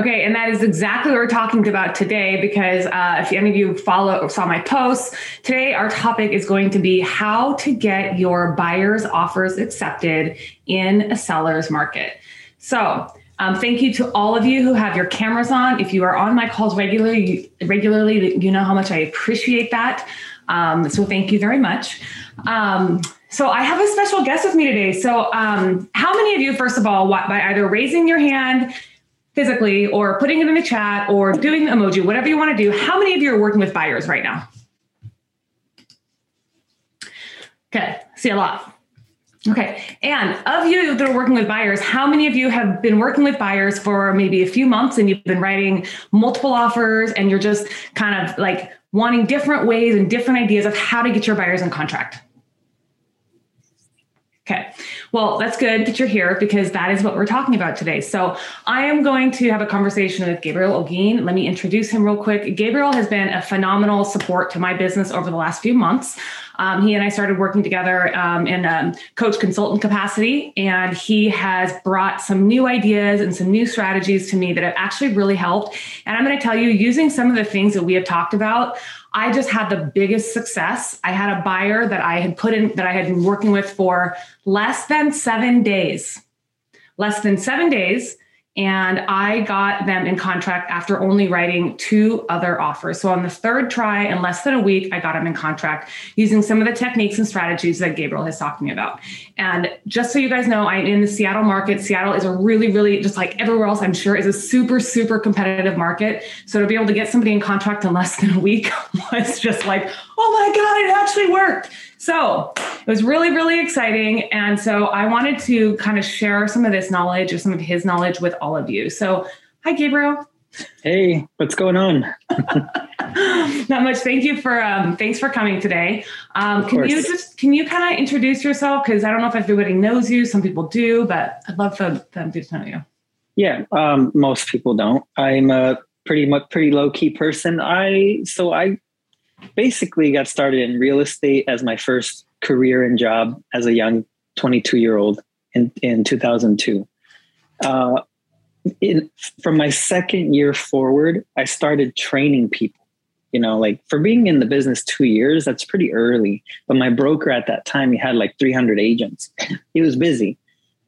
Okay, and that is exactly what we're talking about today because uh, if any of you follow or saw my posts, today our topic is going to be how to get your buyer's offers accepted in a seller's market. So, um, thank you to all of you who have your cameras on. If you are on my calls regularly, regularly, you know how much I appreciate that. Um, so, thank you very much. Um, so I have a special guest with me today. So, um, how many of you, first of all, by either raising your hand, physically or putting it in the chat or doing the emoji, whatever you want to do. How many of you are working with buyers right now? Okay, see a lot. Okay, and of you that are working with buyers, how many of you have been working with buyers for maybe a few months and you've been writing multiple offers and you're just kind of like wanting different ways and different ideas of how to get your buyers in contract? Okay. Well, that's good that you're here because that is what we're talking about today. So, I am going to have a conversation with Gabriel Olguin. Let me introduce him real quick. Gabriel has been a phenomenal support to my business over the last few months. Um, he and I started working together um, in a coach consultant capacity, and he has brought some new ideas and some new strategies to me that have actually really helped. And I'm going to tell you, using some of the things that we have talked about, I just had the biggest success. I had a buyer that I had put in that I had been working with for less than seven days. Less than seven days and I got them in contract after only writing two other offers. So on the third try, in less than a week, I got them in contract using some of the techniques and strategies that Gabriel has talked to me about. And just so you guys know, I'm in the Seattle market. Seattle is a really, really, just like everywhere else, I'm sure, is a super, super competitive market. So to be able to get somebody in contract in less than a week was just like, oh my God, it actually worked. So it was really, really exciting. And so I wanted to kind of share some of this knowledge or some of his knowledge with all of you. So, hi, Gabriel. Hey, what's going on? Not much. Thank you for um, thanks for coming today. Um, can you just can you kind of introduce yourself? Because I don't know if everybody knows you. Some people do, but I'd love for them to know you. Yeah, um, most people don't. I'm a pretty much pretty low key person. I so I basically got started in real estate as my first career and job as a young 22 year old in, in 2002. Uh, in, from my second year forward, I started training people. You know, like for being in the business two years, that's pretty early. But my broker at that time, he had like 300 agents. he was busy.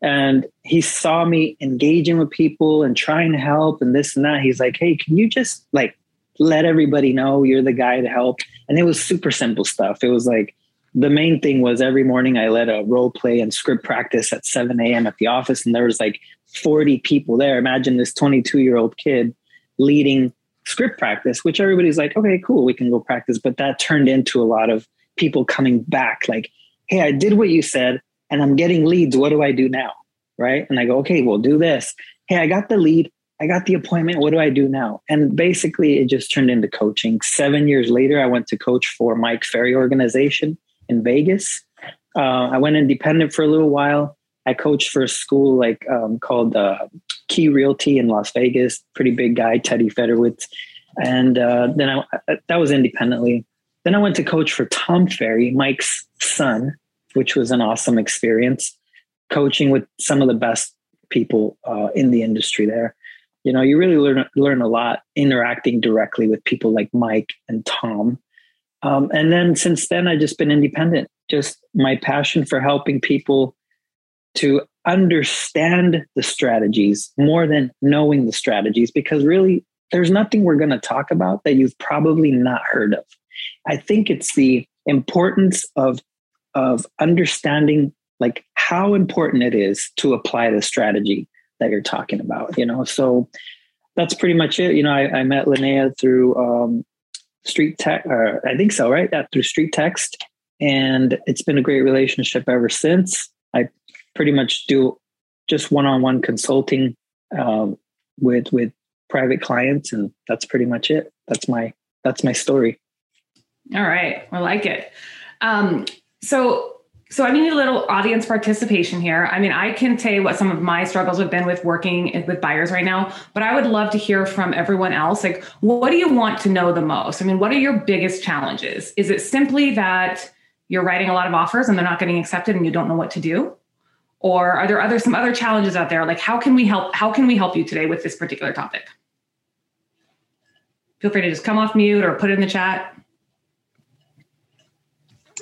And he saw me engaging with people and trying to help and this and that. He's like, hey, can you just like let everybody know you're the guy to help. And it was super simple stuff. It was like the main thing was every morning I led a role play and script practice at 7 a.m. at the office, and there was like 40 people there. Imagine this 22 year old kid leading script practice, which everybody's like, okay, cool, we can go practice. But that turned into a lot of people coming back, like, hey, I did what you said, and I'm getting leads. What do I do now? Right. And I go, okay, we'll do this. Hey, I got the lead. I got the appointment. What do I do now? And basically, it just turned into coaching. Seven years later, I went to coach for Mike Ferry organization in Vegas. Uh, I went independent for a little while. I coached for a school like um, called uh, Key Realty in Las Vegas. Pretty big guy, Teddy Federwitz. And uh, then I, that was independently. Then I went to coach for Tom Ferry, Mike's son, which was an awesome experience. Coaching with some of the best people uh, in the industry there you know you really learn learn a lot interacting directly with people like mike and tom um, and then since then i've just been independent just my passion for helping people to understand the strategies more than knowing the strategies because really there's nothing we're going to talk about that you've probably not heard of i think it's the importance of of understanding like how important it is to apply the strategy that you're talking about, you know? So that's pretty much it. You know, I, I met Linnea through um, Street Tech, or I think so, right? Yeah, through Street Text. And it's been a great relationship ever since. I pretty much do just one-on-one consulting um, with with private clients, and that's pretty much it. That's my that's my story. All right, I like it. Um, so So I need a little audience participation here. I mean, I can tell you what some of my struggles have been with working with buyers right now, but I would love to hear from everyone else. Like, what do you want to know the most? I mean, what are your biggest challenges? Is it simply that you're writing a lot of offers and they're not getting accepted and you don't know what to do? Or are there other some other challenges out there? Like, how can we help? How can we help you today with this particular topic? Feel free to just come off mute or put it in the chat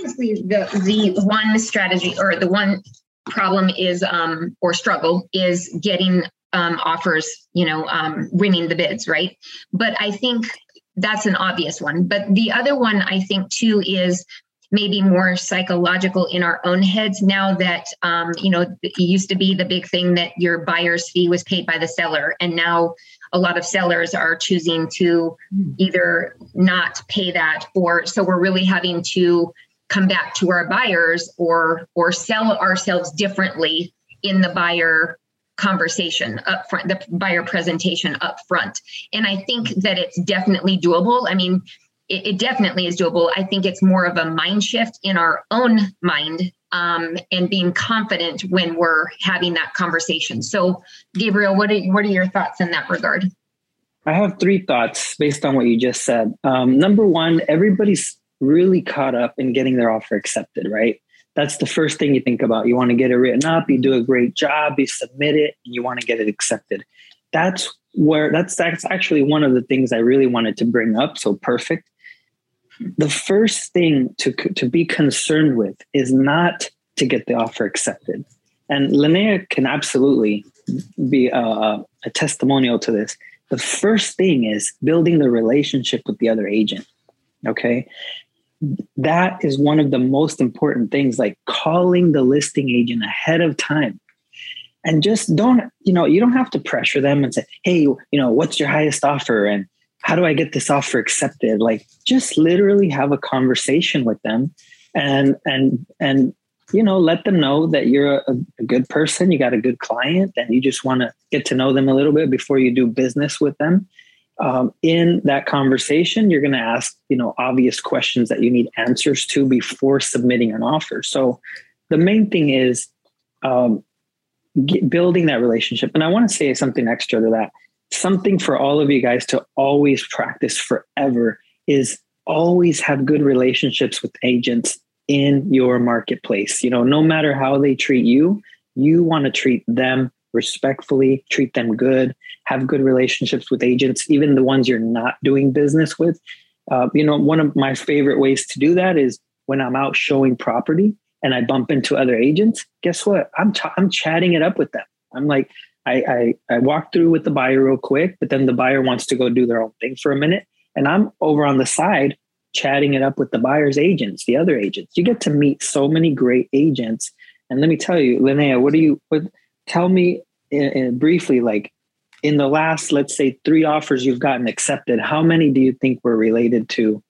the the one strategy or the one problem is um or struggle is getting um offers you know um winning the bids right? But i think that's an obvious one. But the other one i think too is maybe more psychological in our own heads now that um, you know it used to be the big thing that your buyer's fee was paid by the seller. And now a lot of sellers are choosing to either not pay that or so we're really having to come back to our buyers or or sell ourselves differently in the buyer conversation up front the buyer presentation up front. And i think that it's definitely doable. I mean it, it definitely is doable. I think it's more of a mind shift in our own mind um, and being confident when we're having that conversation. So gabriel what are, what are your thoughts in that regard? I have three thoughts based on what you just said. Um, number one everybody's really caught up in getting their offer accepted, right? That's the first thing you think about. You want to get it written up, you do a great job, you submit it, and you want to get it accepted. That's where that's that's actually one of the things I really wanted to bring up. So perfect. The first thing to to be concerned with is not to get the offer accepted. And Linnea can absolutely be a, a testimonial to this. The first thing is building the relationship with the other agent. Okay that is one of the most important things like calling the listing agent ahead of time. And just don't you know you don't have to pressure them and say hey you know what's your highest offer? And how do i get this offer accepted? Like just literally have a conversation with them and and and you know let them know that you're a, a good person you got a good client and you just want to get to know them a little bit before you do business with them um, in that conversation you're going to ask you know obvious questions that you need answers to before submitting an offer. So the main thing is um, get, building that relationship. And i want to say something extra to that. Something for all of you guys to always practice forever is always have good relationships with agents in your marketplace. You know no matter how they treat you you want to treat them respectfully, treat them good, have good relationships with agents, even the ones you're not doing business with. Uh, you know, one of my favorite ways to do that is when I'm out showing property and I bump into other agents. Guess what? I'm ch- I'm chatting it up with them. I'm like, I, I I walk through with the buyer real quick, but then the buyer wants to go do their own thing for a minute, and I'm over on the side chatting it up with the buyer's agents, the other agents. You get to meet so many great agents. And let me tell you, Linnea, what do you what tell me in, in briefly, like in the last, let's say, three offers you've gotten accepted, how many do you think were related to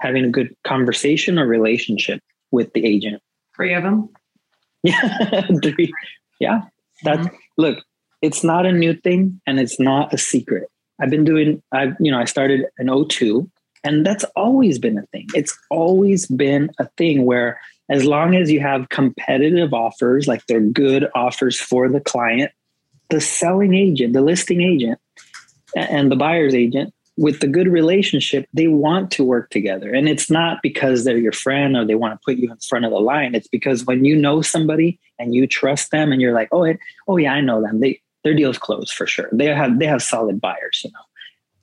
having a good conversation or relationship with the agent? Three of them. Yeah, three. Yeah, that's mm-hmm. look. It's not a new thing, and it's not a secret. I've been doing. I've you know I started in 02, and that's always been a thing. It's always been a thing where as long as you have competitive offers, like they're good offers for the client, the selling agent, the listing agent, and the buyer's agent with the good relationship, they want to work together. And it's not because they're your friend or they want to put you in front of the line. It's because when you know somebody and you trust them and you're like, oh, it, oh yeah, I know them. They their deal's closed for sure. They have they have solid buyers, you know.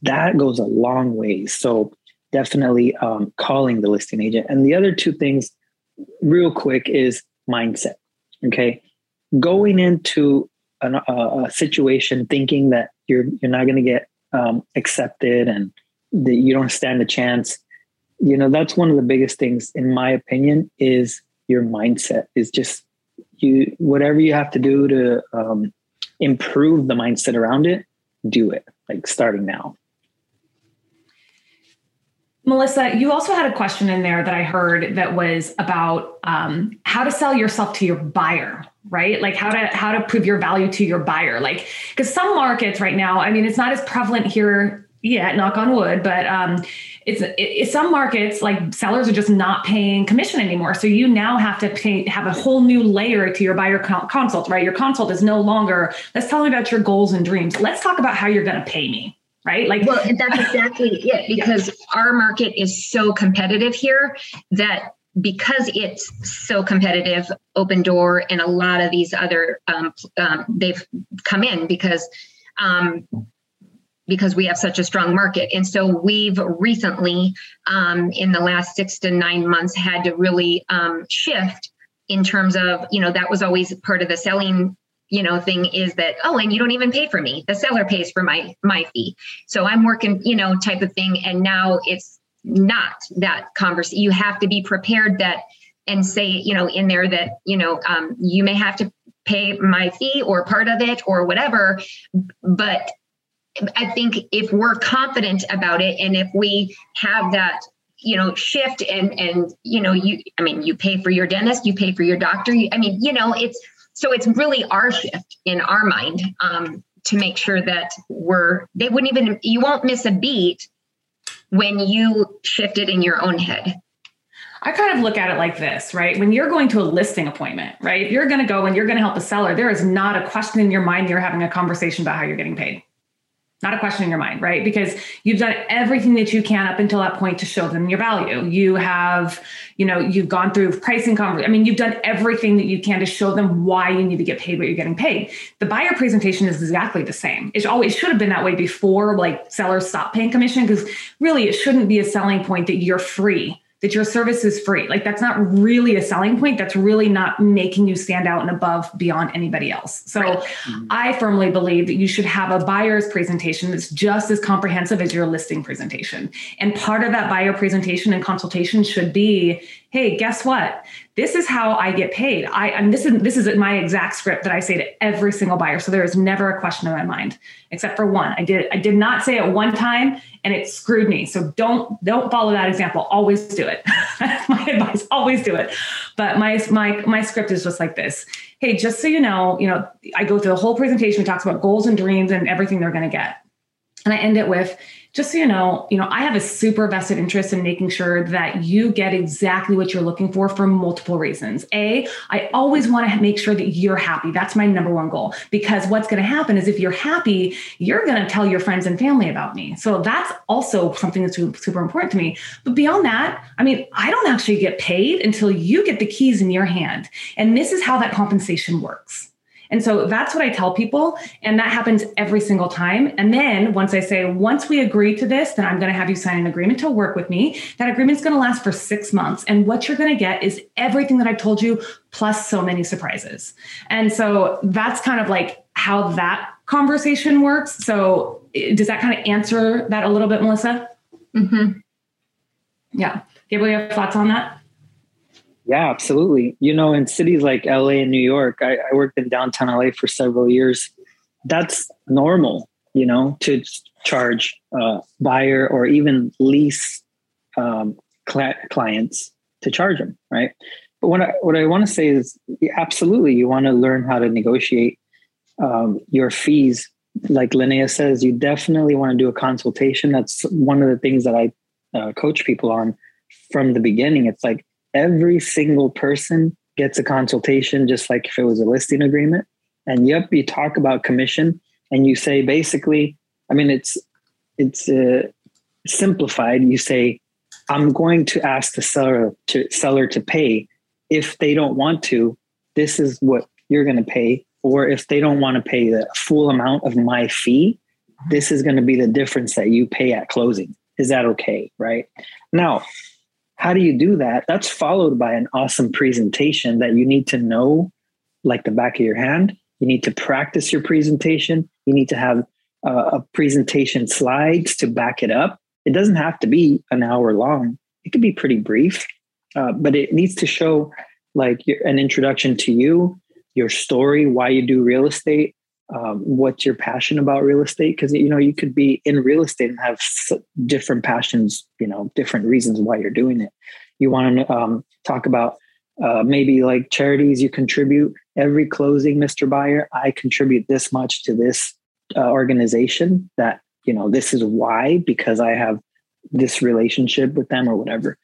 That goes a long way. So definitely um, calling the listing agent. And the other two things real quick is mindset. Okay. Going into an, a situation thinking that you're you're not going to get um, accepted and that you don't stand a chance. You know, that's one of the biggest things, in my opinion, is your mindset. Is just you whatever you have to do to um, improve the mindset around it, do it. Like starting now. Melissa, you also had a question in there that I heard that was about um, how to sell yourself to your buyer, right? Like how to how to prove your value to your buyer. Like because some markets right now, I mean, it's not as prevalent here yet, knock on wood, but um, it's, it, it's some markets like sellers are just not paying commission anymore. So you now have to pay, have a whole new layer to your buyer consult, right? Your consult is no longer, let's tell me about your goals and dreams. Let's talk about how you're going to pay me. Right. Like, well, that's exactly it because yeah. our market is so competitive here that because it's so competitive, Opendoor and a lot of these other, um, um, they've come in because um, because we have such a strong market. And so we've recently, um, in the last six to nine months, had to really um, shift in terms of, you know, that was always part of the selling you know thing is that oh and you don't even pay for me. The seller pays for my my fee. So i'm working you know type of thing. And now it's not that conversation you have to be prepared that and say you know in there that you know um, you may have to pay my fee or part of it or whatever. But I think if we're confident about it and if we have that you know shift and and you know you i mean you pay for your dentist you pay for your doctor you, i mean you know it's so it's really our shift in our mind um, to make sure that we're they wouldn't even you won't miss a beat when you shift it in your own head I kind of look at it like this, right? When you're going to a listing appointment, right? If you're going to go and you're going to help a seller, there is not a question in your mind you're having a conversation about how you're getting paid not a question in your mind, right? Because you've done everything that you can up until that point to show them your value. You have, you know, you've gone through pricing conversation. I mean, you've done everything that you can to show them why you need to get paid what you're getting paid. The buyer presentation is exactly the same. It always should have been that way before like sellers stop paying commission because really it shouldn't be a selling point that you're free that your service is free. Like that's not really a selling point. That's really not making you stand out and above beyond anybody else. So right. mm-hmm. I firmly believe that you should have a buyer's presentation that's just as comprehensive as your listing presentation. And part of that buyer presentation and consultation should be hey, guess what? This is how I get paid. I and this is this is my exact script that I say to every single buyer. So there is never a question in my mind, except for one. I did I did not say it one time and it screwed me. So don't don't follow that example. Always do it. That's my advice. Always do it. But my my my script is just like this. Hey, just so you know, you know, I go through the whole presentation. We talks about goals and dreams and everything they're going to get. And I end it with, just so you know, you know, I have a super vested interest in making sure that you get exactly what you're looking for for multiple reasons. A, I always want to make sure that you're happy. That's my number one goal because what's going to happen is if you're happy, you're going to tell your friends and family about me. So that's also something that's super important to me. But beyond that, I mean, I don't actually get paid until you get the keys in your hand. And this is how that compensation works. And so that's what I tell people. And that happens every single time. And then once I say, once we agree to this, then I'm going to have you sign an agreement to work with me. That agreement is going to last for six months. And what you're going to get is everything that I've told you, plus so many surprises. And so that's kind of like how that conversation works. So does that kind of answer that a little bit, Melissa? Mm-hmm. Yeah. Gabriel, you have thoughts on that? Yeah, absolutely. You know, in cities like LA and New York, I, I worked in downtown LA for several years. That's normal, you know, to charge uh, buyer or even lease um, cl- clients to charge them, right? But what I, what I want to say is, absolutely, you want to learn how to negotiate um, your fees. Like Linnea says, you definitely want to do a consultation. That's one of the things that I uh, coach people on from the beginning. It's like every single person gets a consultation, just like if it was a listing agreement. And yep, you talk about commission and you say basically, I mean, it's it's uh, simplified. You say, I'm going to ask the seller to seller to pay. If they don't want to, this is what you're going to pay. Or if they don't want to pay the full amount of my fee, this is going to be the difference that you pay at closing. Is that okay? Right now, how do you do that? That's followed by an awesome presentation that you need to know like the back of your hand. You need to practice your presentation. You need to have uh, a presentation slides to back it up. It doesn't have to be an hour long. It could be pretty brief, uh, but it needs to show like an introduction to you, your story, why you do real estate, um, what you're passionate about real estate? Because you know you could be in real estate and have different passions you know different reasons why you're doing it. You want to um, talk about uh, maybe like charities you contribute. Every closing mr buyer i contribute this much to this uh, organization that you know, this is why, because I have this relationship with them or whatever.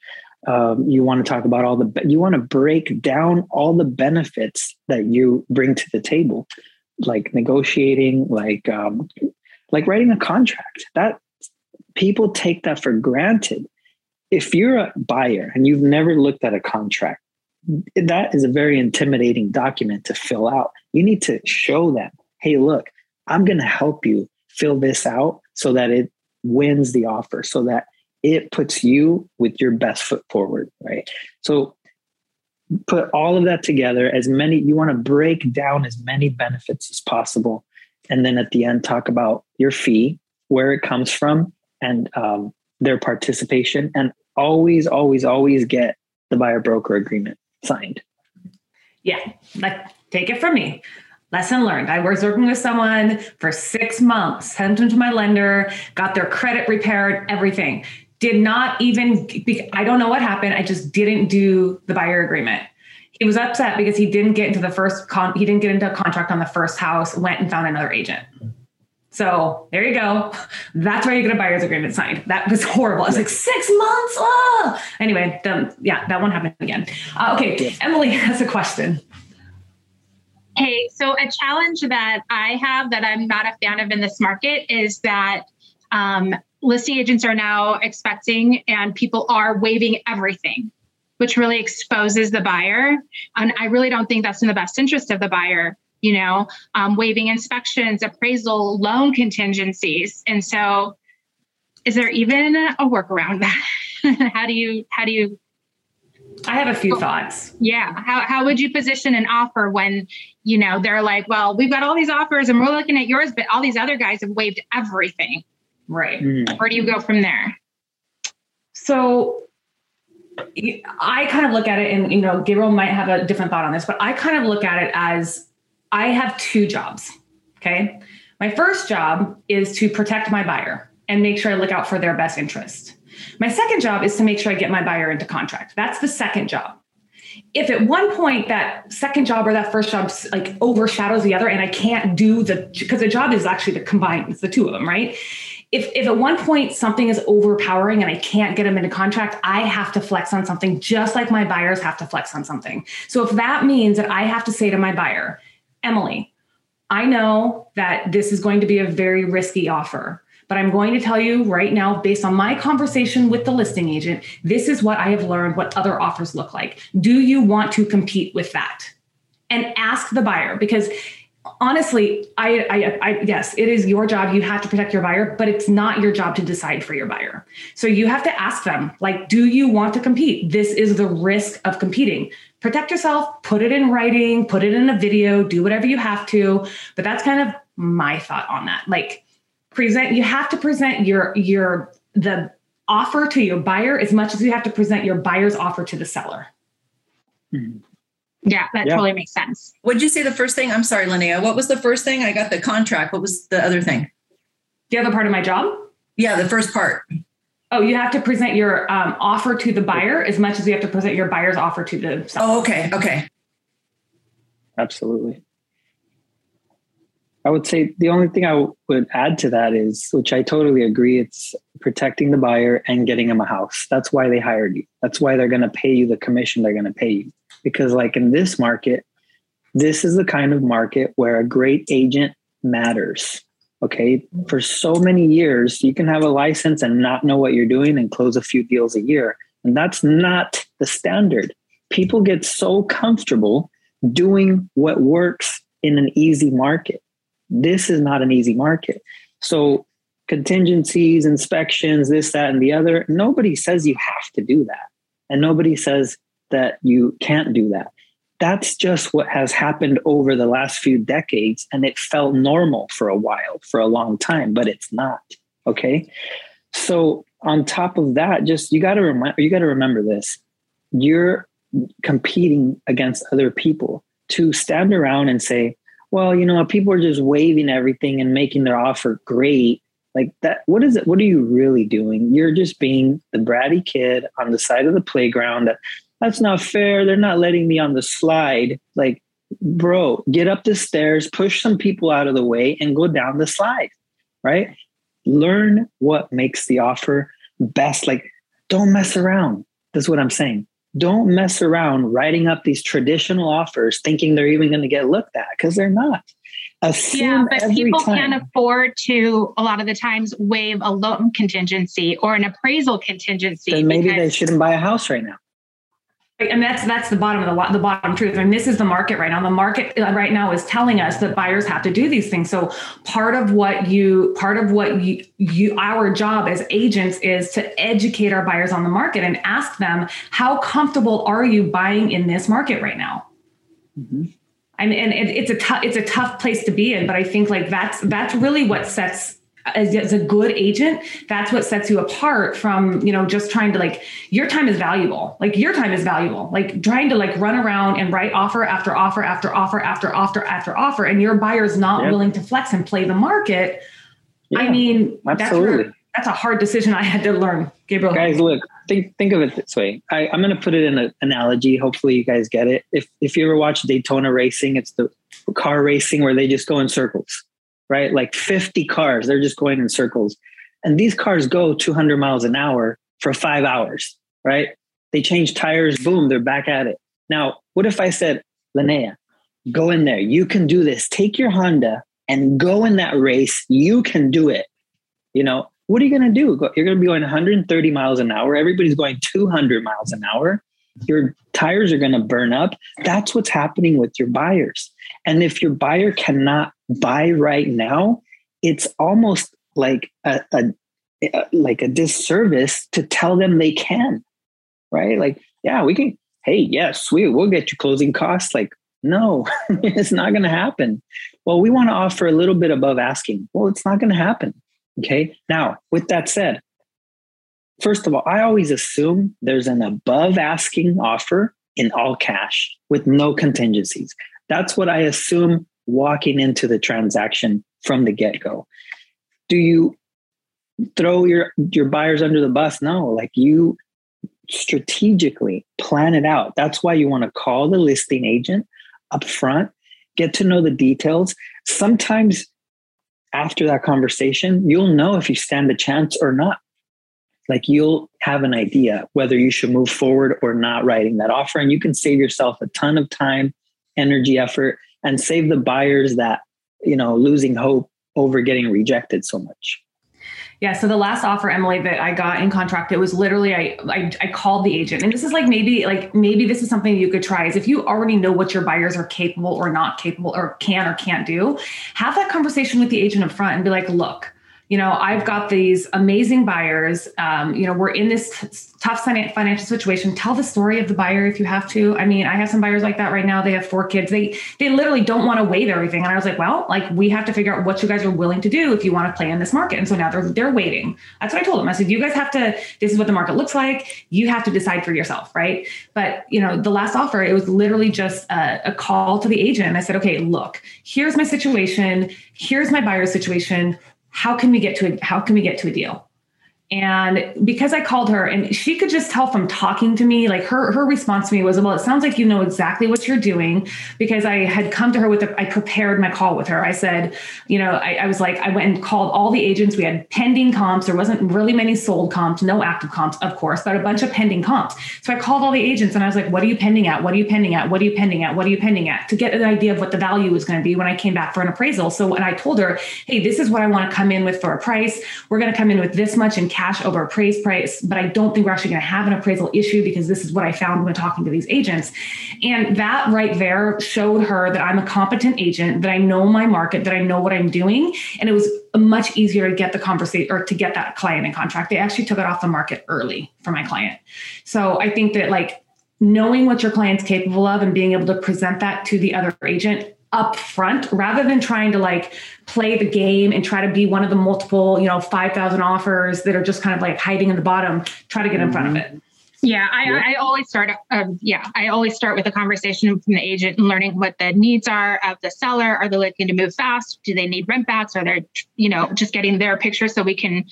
Um, you want to talk about all the, you want to break down all the benefits that you bring to the table, like negotiating, like, um, like writing a contract that people take that for granted. If you're a buyer and you've never looked at a contract, that is a very intimidating document to fill out. You need to show them, hey, look, I'm going to help you fill this out so that it wins the offer, so that it puts you with your best foot forward, right? So put all of that together as many you want to break down as many benefits as possible and then at the end talk about your fee where it comes from and um, their participation and always always always get the buyer broker agreement signed yeah like take it from me Lesson learned. I was working with someone for six months, sent them to my lender, got their credit repaired, everything. Did not even, I don't know what happened. I just didn't do the buyer agreement. He was upset because he didn't get into the first con, he didn't get into a contract on the first house, went and found another agent. So there you go. That's where you get a buyer's agreement signed. That was horrible. I was like six months. Oh. Anyway, the, yeah, that one happened again. Uh, okay, Emily has a question. Hey, so a challenge that I have that I'm not a fan of in this market is that um, listing agents are now expecting and people are waiving everything, which really exposes the buyer. And I really don't think that's in the best interest of the buyer, you know, um, waiving inspections, appraisal, loan contingencies. And so is there even a workaround that? how do you how do you I have a few thoughts. Yeah. How, how would you position an offer when, you know, they're like, well, we've got all these offers and we're looking at yours, but all these other guys have waived everything. Right. Mm. Where do you go from there? So I kind of look at it and, you know, Gabriel might have a different thought on this, but I kind of look at it as I have two jobs. Okay. My first job is to protect my buyer and make sure I look out for their best interest. My second job is to make sure I get my buyer into contract. That's the second job. If at one point that second job or that first job like overshadows the other and I can't do the because the job is actually the combined, it's the two of them, right? If if at one point something is overpowering and I can't get them into contract, I have to flex on something just like my buyers have to flex on something. So if that means that I have to say to my buyer, Emily, I know that this is going to be a very risky offer. But I'm going to tell you right now, based on my conversation with the listing agent, this is what I have learned what other offers look like. Do you want to compete with that? And ask the buyer because honestly, I, I, I, yes, it is your job. You have to protect your buyer, but it's not your job to decide for your buyer. So you have to ask them, like, do you want to compete? This is the risk of competing. Protect yourself, put it in writing, put it in a video, do whatever you have to. But that's kind of my thought on that. Like, present you have to present your your the offer to your buyer as much as you have to present your buyer's offer to the seller mm-hmm. Yeah that yeah. totally makes sense what did you say the first thing i'm sorry linnea what was the first thing i got the contract what was the other thing the other part of my job yeah the first part Oh, you have to present your um, offer to the buyer as much as you have to present your buyer's offer to the seller. Oh, okay. Okay. Absolutely. I would say the only thing I would add to that is, which I totally agree, it's protecting the buyer and getting them a house. That's why they hired you. That's why they're going to pay you the commission they're going to pay you. Because, like in this market, this is the kind of market where a great agent matters. Okay. For so many years, you can have a license and not know what you're doing and close a few deals a year. And that's not the standard. People get so comfortable doing what works in an easy market this is not an easy market. So contingencies, inspections, this, that, and the other, nobody says you have to do that. And nobody says that you can't do that. That's just what has happened over the last few decades. And it felt normal for a while, for a long time, but it's not. Okay. So on top of that, just you gotta remember you gotta remember this. You're competing against other people to stand around and say, well, you know, people are just waiving everything and making their offer great. Like that, what is it? What are you really doing? You're just being the bratty kid on the side of the playground that that's not fair. They're not letting me on the slide. Like, bro, get up the stairs, push some people out of the way, and go down the slide. Right. learn what makes the offer best. Like, don't mess around. That's what I'm saying. Don't mess around writing up these traditional offers thinking they're even going to get looked at because they're not. Assume yeah, but people time. can't afford to a lot of the times waive a loan contingency or an appraisal contingency. Then maybe they shouldn't buy a house right now. And that's that's the bottom of the the bottom truth. And this is the market right now. The market uh, right now is telling us that buyers have to do these things. So part of what you part of what you, you our job as agents is to educate our buyers on the market and ask them how comfortable are you buying in this market right now. Mm-hmm. And, and it, it's a tough it's a tough place to be in, but I think like that's that's really what sets as, as, a good agent that's what sets you apart from you know just trying to like your time is valuable. Like your time is valuable. Like trying to like run around and write offer after offer after offer after offer after offer and your buyer's not yep. willing to flex and play the market yeah, i mean absolutely. that's that's a hard decision i had to learn. Gabriel. Guys look think think of it this way. I, i'm going to put it in an analogy. Hopefully you guys get it. If if you ever watch daytona racing it's the car racing where they just go in circles right? Like 50 cars, they're just going in circles. And these cars go 200 miles an hour for five hours, right? They change tires, boom, they're back at it. Now, what if I said, Linnea, go in there. You can do this. Take your Honda and go in that race. You can do it. You know, what are you going to do? You're going to be going 130 miles an hour. Everybody's going 200 miles an hour. Your tires are going to burn up. That's what's happening with your buyers. And if your buyer cannot buy right now, it's almost like a, a, like a disservice to tell them they can, right? Like, yeah, we can. Hey, yeah, sweet, we'll get you closing costs. Like, no, it's not going to happen. Well, we want to offer a little bit above asking. Well, it's not going to happen. Okay. Now, with that said, first of all, I always assume there's an above asking offer in all cash with no contingencies. That's what I assume walking into the transaction from the get go. Do you throw your your buyers under the bus? No, like you strategically plan it out. That's why you want to call the listing agent up front, get to know the details. Sometimes after that conversation, you'll know if you stand a chance or not. Like you'll have an idea whether you should move forward or not writing that offer. And you can save yourself a ton of time energy, effort, and save the buyers that, you know, losing hope over getting rejected so much. Yeah. So the last offer, Emily, that I got in contract, it was literally I, I, I called the agent, and this is like maybe like maybe this is something you could try. Is if you already know what your buyers are capable or not capable or can or can't do, have that conversation with the agent up front and be like, look, you know, I've got these amazing buyers. Um, you know, we're in this tough financial situation. Tell the story of the buyer if you have to. I mean, I have some buyers like that right now. They have four kids. They they literally don't want to waive everything. And I was like, well, like we have to figure out what you guys are willing to do if you want to play in this market. And so now they're they're waiting. That's what I told them. I said, you guys have to. This is what the market looks like. You have to decide for yourself, right? But you know, the last offer, it was literally just a, a call to the agent. And I said, okay, look, here's my situation. Here's my buyer's situation how can we get to a, how can we get to a deal and because I called her and she could just tell from talking to me, like her her response to me was, Well, it sounds like you know exactly what you're doing. Because I had come to her with a, I prepared my call with her. I said, you know, I, I, was like, I went and called all the agents. We had pending comps. There wasn't really many sold comps, no active comps, of course, but a bunch of pending comps. So I called all the agents and I was like, what are you pending at? What are you pending at? What are you pending at? What are you pending at? To get an idea of what the value was going to be when I came back for an appraisal. So when I told her, hey, this is what I want to come in with for a price. We're going to come in with this much in cash over appraised price, but I don't think we're actually going to have an appraisal issue because this is what I found when talking to these agents. And that right there showed her that I'm a competent agent, that I know my market, that I know what I'm doing. And it was much easier to get the conversation or to get that client in contract. They actually took it off the market early for my client. So I think that like knowing what your client's capable of and being able to present that to the other agent up front rather than trying to like play the game and try to be one of the multiple, you know, 5,000 offers that are just kind of like hiding in the bottom, try to get in front of it. Yeah, I, I always start. Um, yeah, I always start with a conversation from the agent and learning what the needs are of the seller. Are they looking to move fast? Do they need rent backs? Are they, you know, just getting their picture so we can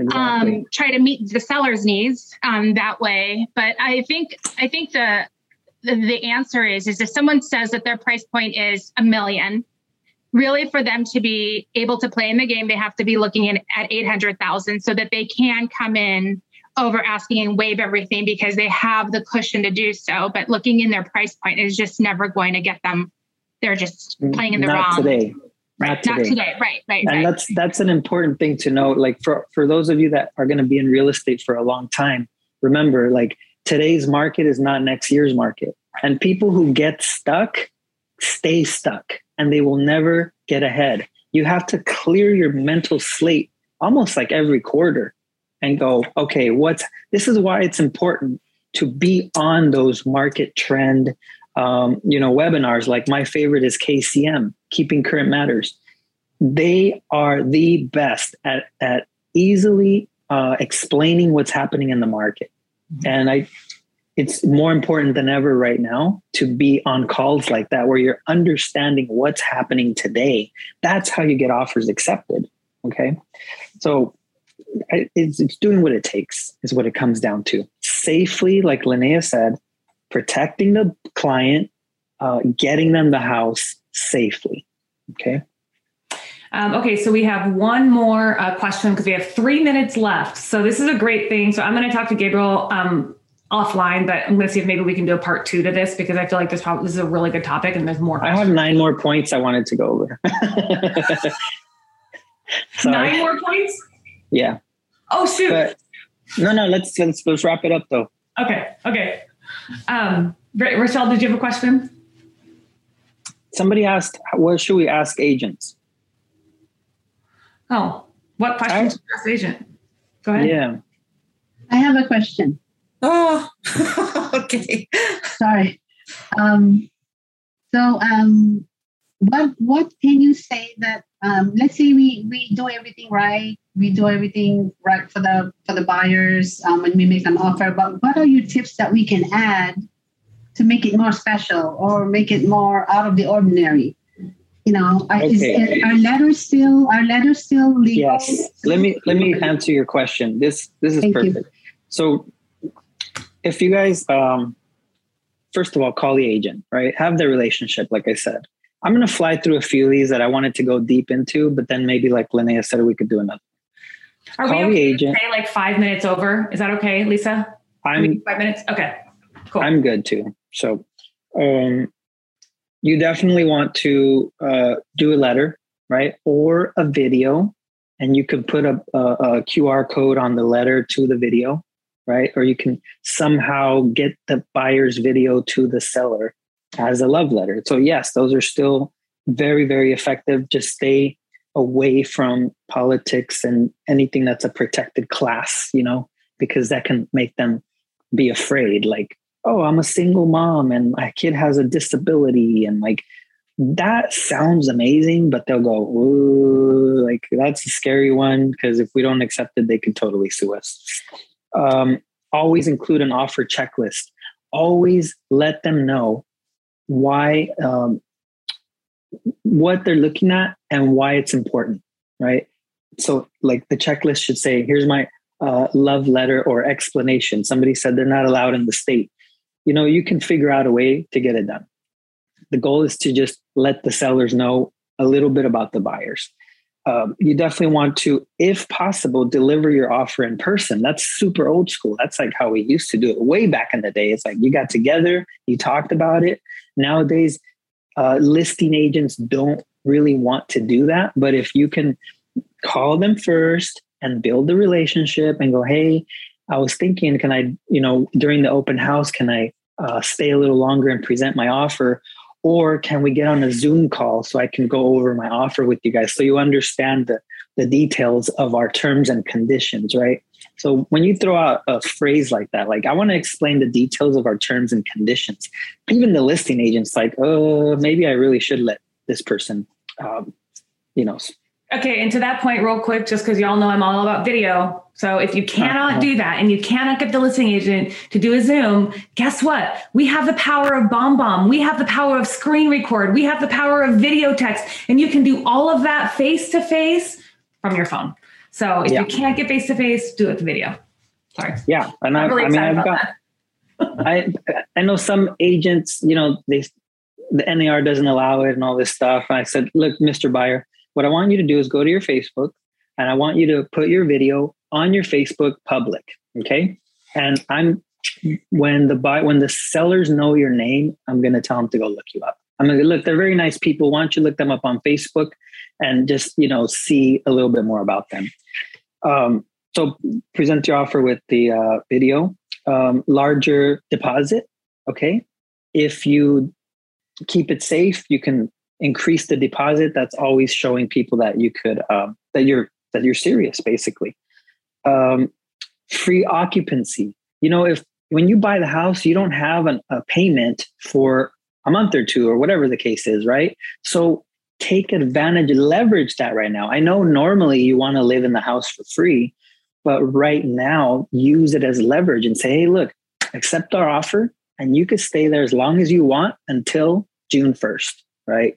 exactly. um, try to meet the seller's needs um, that way. But I think I think the the answer is is if someone says that their price point is a million really for them to be able to play in the game, they have to be looking in at 800,000 so that they can come in over asking and waive everything because they have the cushion to do so. But looking in their price point is just never going to get them. They're just playing in the Not wrong. today. Right. Not today. Not today. Right. Right. and right. that's that's an important thing to know like for for those of you that are going to be in real estate for a long time remember like today's market is not next year's market. And people who get stuck stay stuck and they will never get ahead. You have to clear your mental slate almost like every quarter and go okay what's this is why it's important to be on those market trend um, you know webinars. Like my favorite is kcm keeping current matters. They are the best at at easily uh, explaining what's happening in the market and i it's more important than ever right now to be on calls like that where you're understanding what's happening today. That's how you get offers accepted okay? So it's, it's doing what it takes is what it comes down to. Safely like linnea said protecting the client uh, getting them the house safely okay Um, okay, so we have one more uh, question because we have three minutes left. So this is a great thing. So I'm going to talk to Gabriel um, offline, but I'm going to see if maybe we can do a part two to this because I feel like this probably this is a really good topic and there's more. I have nine more points I wanted to go over. Nine more points. Yeah. Oh shoot. But no, no, let's let's let's wrap it up though. okay. Okay. Um, Rochelle, did you have a question? Somebody asked, what should we ask agents? Oh, what question I- should we ask agent? Go ahead. Yeah. I have a question. Oh, okay. Sorry. Um, so, um, what what can you say that um, let's say we we do everything right, we do everything right for the for the buyers um, when we make an offer. But what are your tips that we can add to make it more special or make it more out of the ordinary? You know, are, is, Okay. our letters still our letters still legal? Yes. Let me let me answer your question. This this is Thank you. perfect. So if you guys um first of all call the agent, right? Have the relationship, like I said. I'm gonna fly through a few of these that I wanted to go deep into, but then maybe like Linnea said we could do another. Are Call we the okay to agent. say like five minutes over? Is that okay, Lisa? I'm five minutes. Okay. Cool. I'm good too. So, um, you definitely want to uh, do a letter, right, or a video, and you can put a, a, a QR code on the letter to the video, right, or you can somehow get the buyer's video to the seller as a love letter. So yes, those are still very very effective. Just stay away from politics and anything that's a protected class, you know, because that can make them be afraid. Like oh, I'm a single mom and my kid has a disability. And like, that sounds amazing, but they'll go, Ooh, like, that's a scary one because if we don't accept it, they could totally sue us. Um, always include an offer checklist. Always let them know why, um, what they're looking at and why it's important, right? So, like, the checklist should say, here's my uh, love letter or explanation. Somebody said they're not allowed in the state you know you can figure out a way to get it done. The goal is to just let the sellers know a little bit about the buyers. Um, you definitely want to if possible deliver your offer in person. That's super old school. That's like how we used to do it way back in the day. It's like you got together you talked about it. Nowadays uh, listing agents don't really want to do that but if you can call them first and build the relationship and go hey I was thinking, can I, you know, during the open house, can I uh, stay a little longer and present my offer? Or can we get on a Zoom call so I can go over my offer with you guys so you understand the, the details of our terms and conditions, right? So when you throw out a phrase like that, like I want to explain the details of our terms and conditions, even the listing agent's like, oh, maybe I really should let this person, um, you know, Okay, and to that point, real quick, just because y'all know I'm all about video. So if you cannot do that and you cannot get the listing agent to do a Zoom, guess what? We have the power of BombBomb. We have the power of screen record. We have the power of video text, and you can do all of that face to face from your phone. So if Yeah. you can't get face to face, do it with video. Sorry, yeah. And I, I'm really I mean, I've got. I I know some agents, you know, they the NAR doesn't allow it and all this stuff. And I said, look, Mr. Buyer, what I want you to do is go to your Facebook and I want you to put your video on your Facebook public. Okay. And I'm when the buy when the sellers know your name, I'm gonna tell them to go look you up. I'm gonna look, they're very nice people. Why don't you look them up on Facebook and just you know see a little bit more about them. Um, so present your offer with the uh, video, um, larger deposit. Okay, if you keep it safe, you can increase the deposit. That's always showing people that you could um, that you're that you're serious, basically. Um, free occupancy. You know, if when you buy the house, you don't have an, a payment for a month or two or whatever the case is, right? So take advantage, leverage that right now. I know normally you want to live in the house for free, but right now use it as leverage and say, hey, look, accept our offer and you could stay there as long as you want until June 1st, right?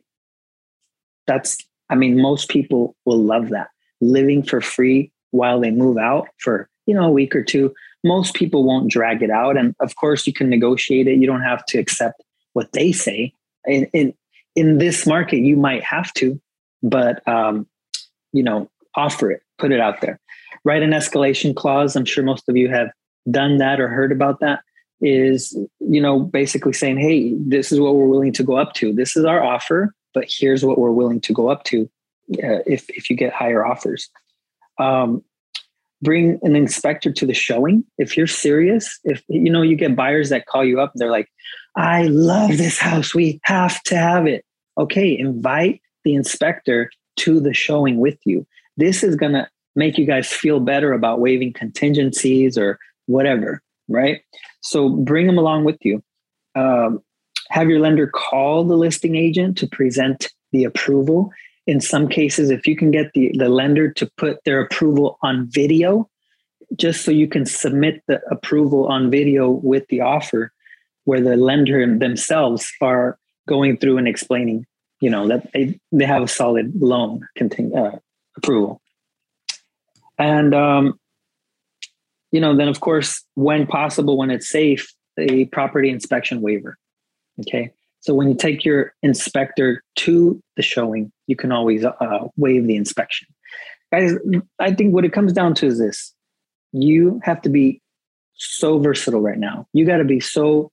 That's, I mean, most people will love that. Living for free while they move out for, you know, a week or two. Most people won't drag it out. And of course, you can negotiate it. You don't have to accept what they say. In, in, in this market, you might have to, but, um, you know, offer it, put it out there. Write an escalation clause. I'm sure most of you have done that or heard about that is you know basically saying hey this is what we're willing to go up to this is our offer but here's what we're willing to go up to uh, if if you get higher offers um, bring an inspector to the showing if you're serious if you know you get buyers that call you up they're like I love this house. We have to have it. Okay, invite the inspector to the showing with you. This is to make you guys feel better about waiving contingencies or whatever, right? So bring them along with you. Um, have your lender call the listing agent to present the approval. In some cases, if you can get the, the lender to put their approval on video, just so you can submit the approval on video with the offer, where the lender themselves are going through and explaining, you know, that they, they have a solid loan uh, approval. And, um, you know, then of course, when possible, when it's safe, a property inspection waiver. Okay. So when you take your inspector to the showing, you can always uh, waive the inspection. Guys, I think what it comes down to is this you have to be so versatile right now. You got to be so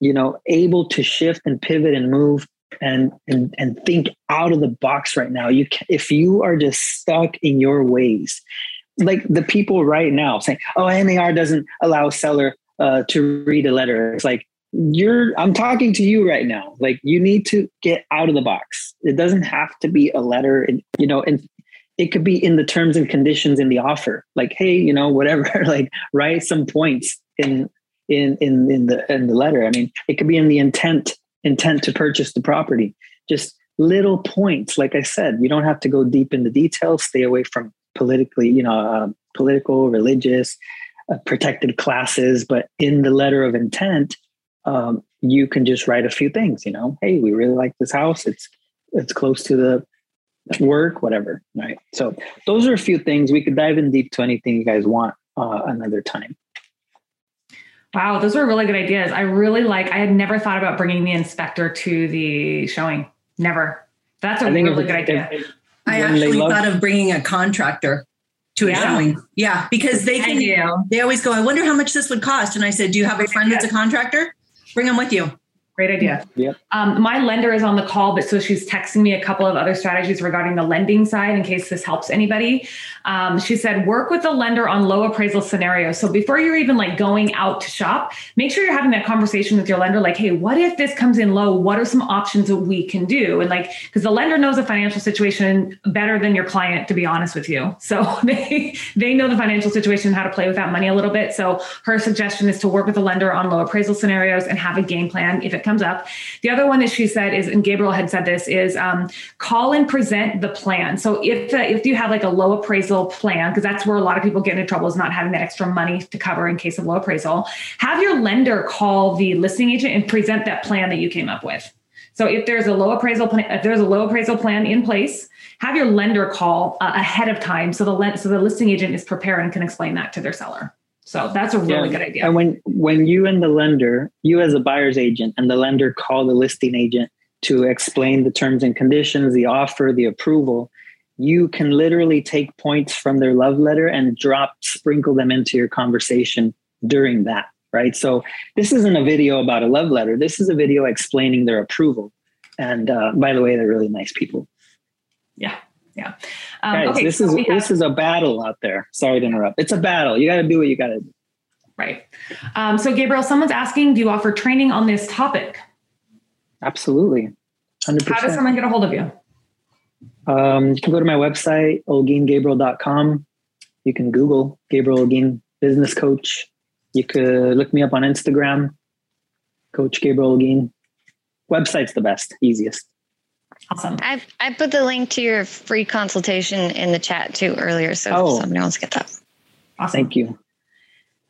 you know able to shift and pivot and move and and and think out of the box right now you can, if you are just stuck in your ways like the people right now saying oh NAR doesn't allow seller uh, to read a letter it's like you're i'm talking to you right now like you need to get out of the box it doesn't have to be a letter and you know and it could be in the terms and conditions in the offer like hey you know whatever like write some points in in in in the in the letter. I mean, it could be in the intent intent to purchase the property. Just little points. Like I said, you don't have to go deep into details. Stay away from politically, you know, uh, political, religious, uh, protected classes. But in the letter of intent, um, you can just write a few things. You know, hey, we really like this house. It's it's close to the work, whatever. Right. So those are a few things. We could dive in deep to anything you guys want uh, another time. Wow, those were really good ideas. I really like. I had never thought about bringing the inspector to the showing. Never. That's a really good idea. If, I actually love- thought of bringing a contractor to a yeah. showing. Yeah, because they can. They always go. I wonder how much this would cost. And I said, Do you have a friend that's a contractor? Bring them with you. Great idea. Yeah. Um, my lender is on the call, but so she's texting me a couple of other strategies regarding the lending side in case this helps anybody. Um, she said, work with the lender on low appraisal scenarios. So before you're even like going out to shop, make sure you're having that conversation with your lender. Like, hey, what if this comes in low? What are some options that we can do? And like, because the lender knows the financial situation better than your client, to be honest with you. So they they know the financial situation, how to play with that money a little bit. So her suggestion is to work with the lender on low appraisal scenarios and have a game plan if it comes up. The other one that she said is, and Gabriel had said this, is um, call and present the plan. So if uh, if you have like a low appraisal plan, because that's where a lot of people get into trouble is not having that extra money to cover in case of low appraisal, have your lender call the listing agent and present that plan that you came up with. So if there's a low appraisal plan, if there's a low appraisal plan in place, have your lender call uh, ahead of time so the so the listing agent is prepared and can explain that to their seller. So that's a really yeah. good idea. And when when you and the lender, you as a buyer's agent and the lender call the listing agent, to explain the terms and conditions, the offer, the approval, you can literally take points from their love letter and drop, sprinkle them into your conversation during that, right? So this isn't a video about a love letter. This is a video explaining their approval. And uh, by the way, they're really nice people. Yeah. Yeah. Um, Guys, okay, this so is have, this is a battle out there. Sorry to interrupt. It's a battle. You got to do what you got to do. Right. Um, so, Gabriel, someone's asking, do you offer training on this topic? Absolutely. 100%. How does someone get a hold of you? Um, you can go to my website, olguingabriel.com. You can Google Gabriel Olguin Business Coach. You could look me up on Instagram, Coach Gabriel Olguin. Website's the best, easiest. Awesome. I I put the link to your free consultation in the chat too earlier, so oh. somebody else get that. Awesome. Thank you.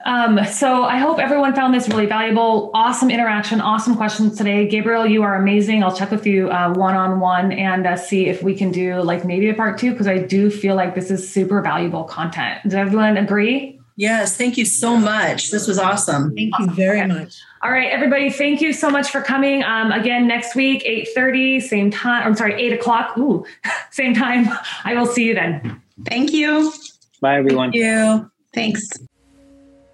Um, so I hope everyone found this really valuable. Awesome interaction, awesome questions today. Gabriel, you are amazing. I'll check with you one on one and uh, see if we can do like maybe a part two because I do feel like this is super valuable content. Does everyone agree? Yes, thank you so much. This was awesome. Thank you very okay. much. All right, everybody, thank you so much for coming. Um, again, next week, 8.30, same time. I'm sorry, 8 o'clock. Ooh, same time. I will see you then. Thank you. Bye, everyone. Thank you. Thanks.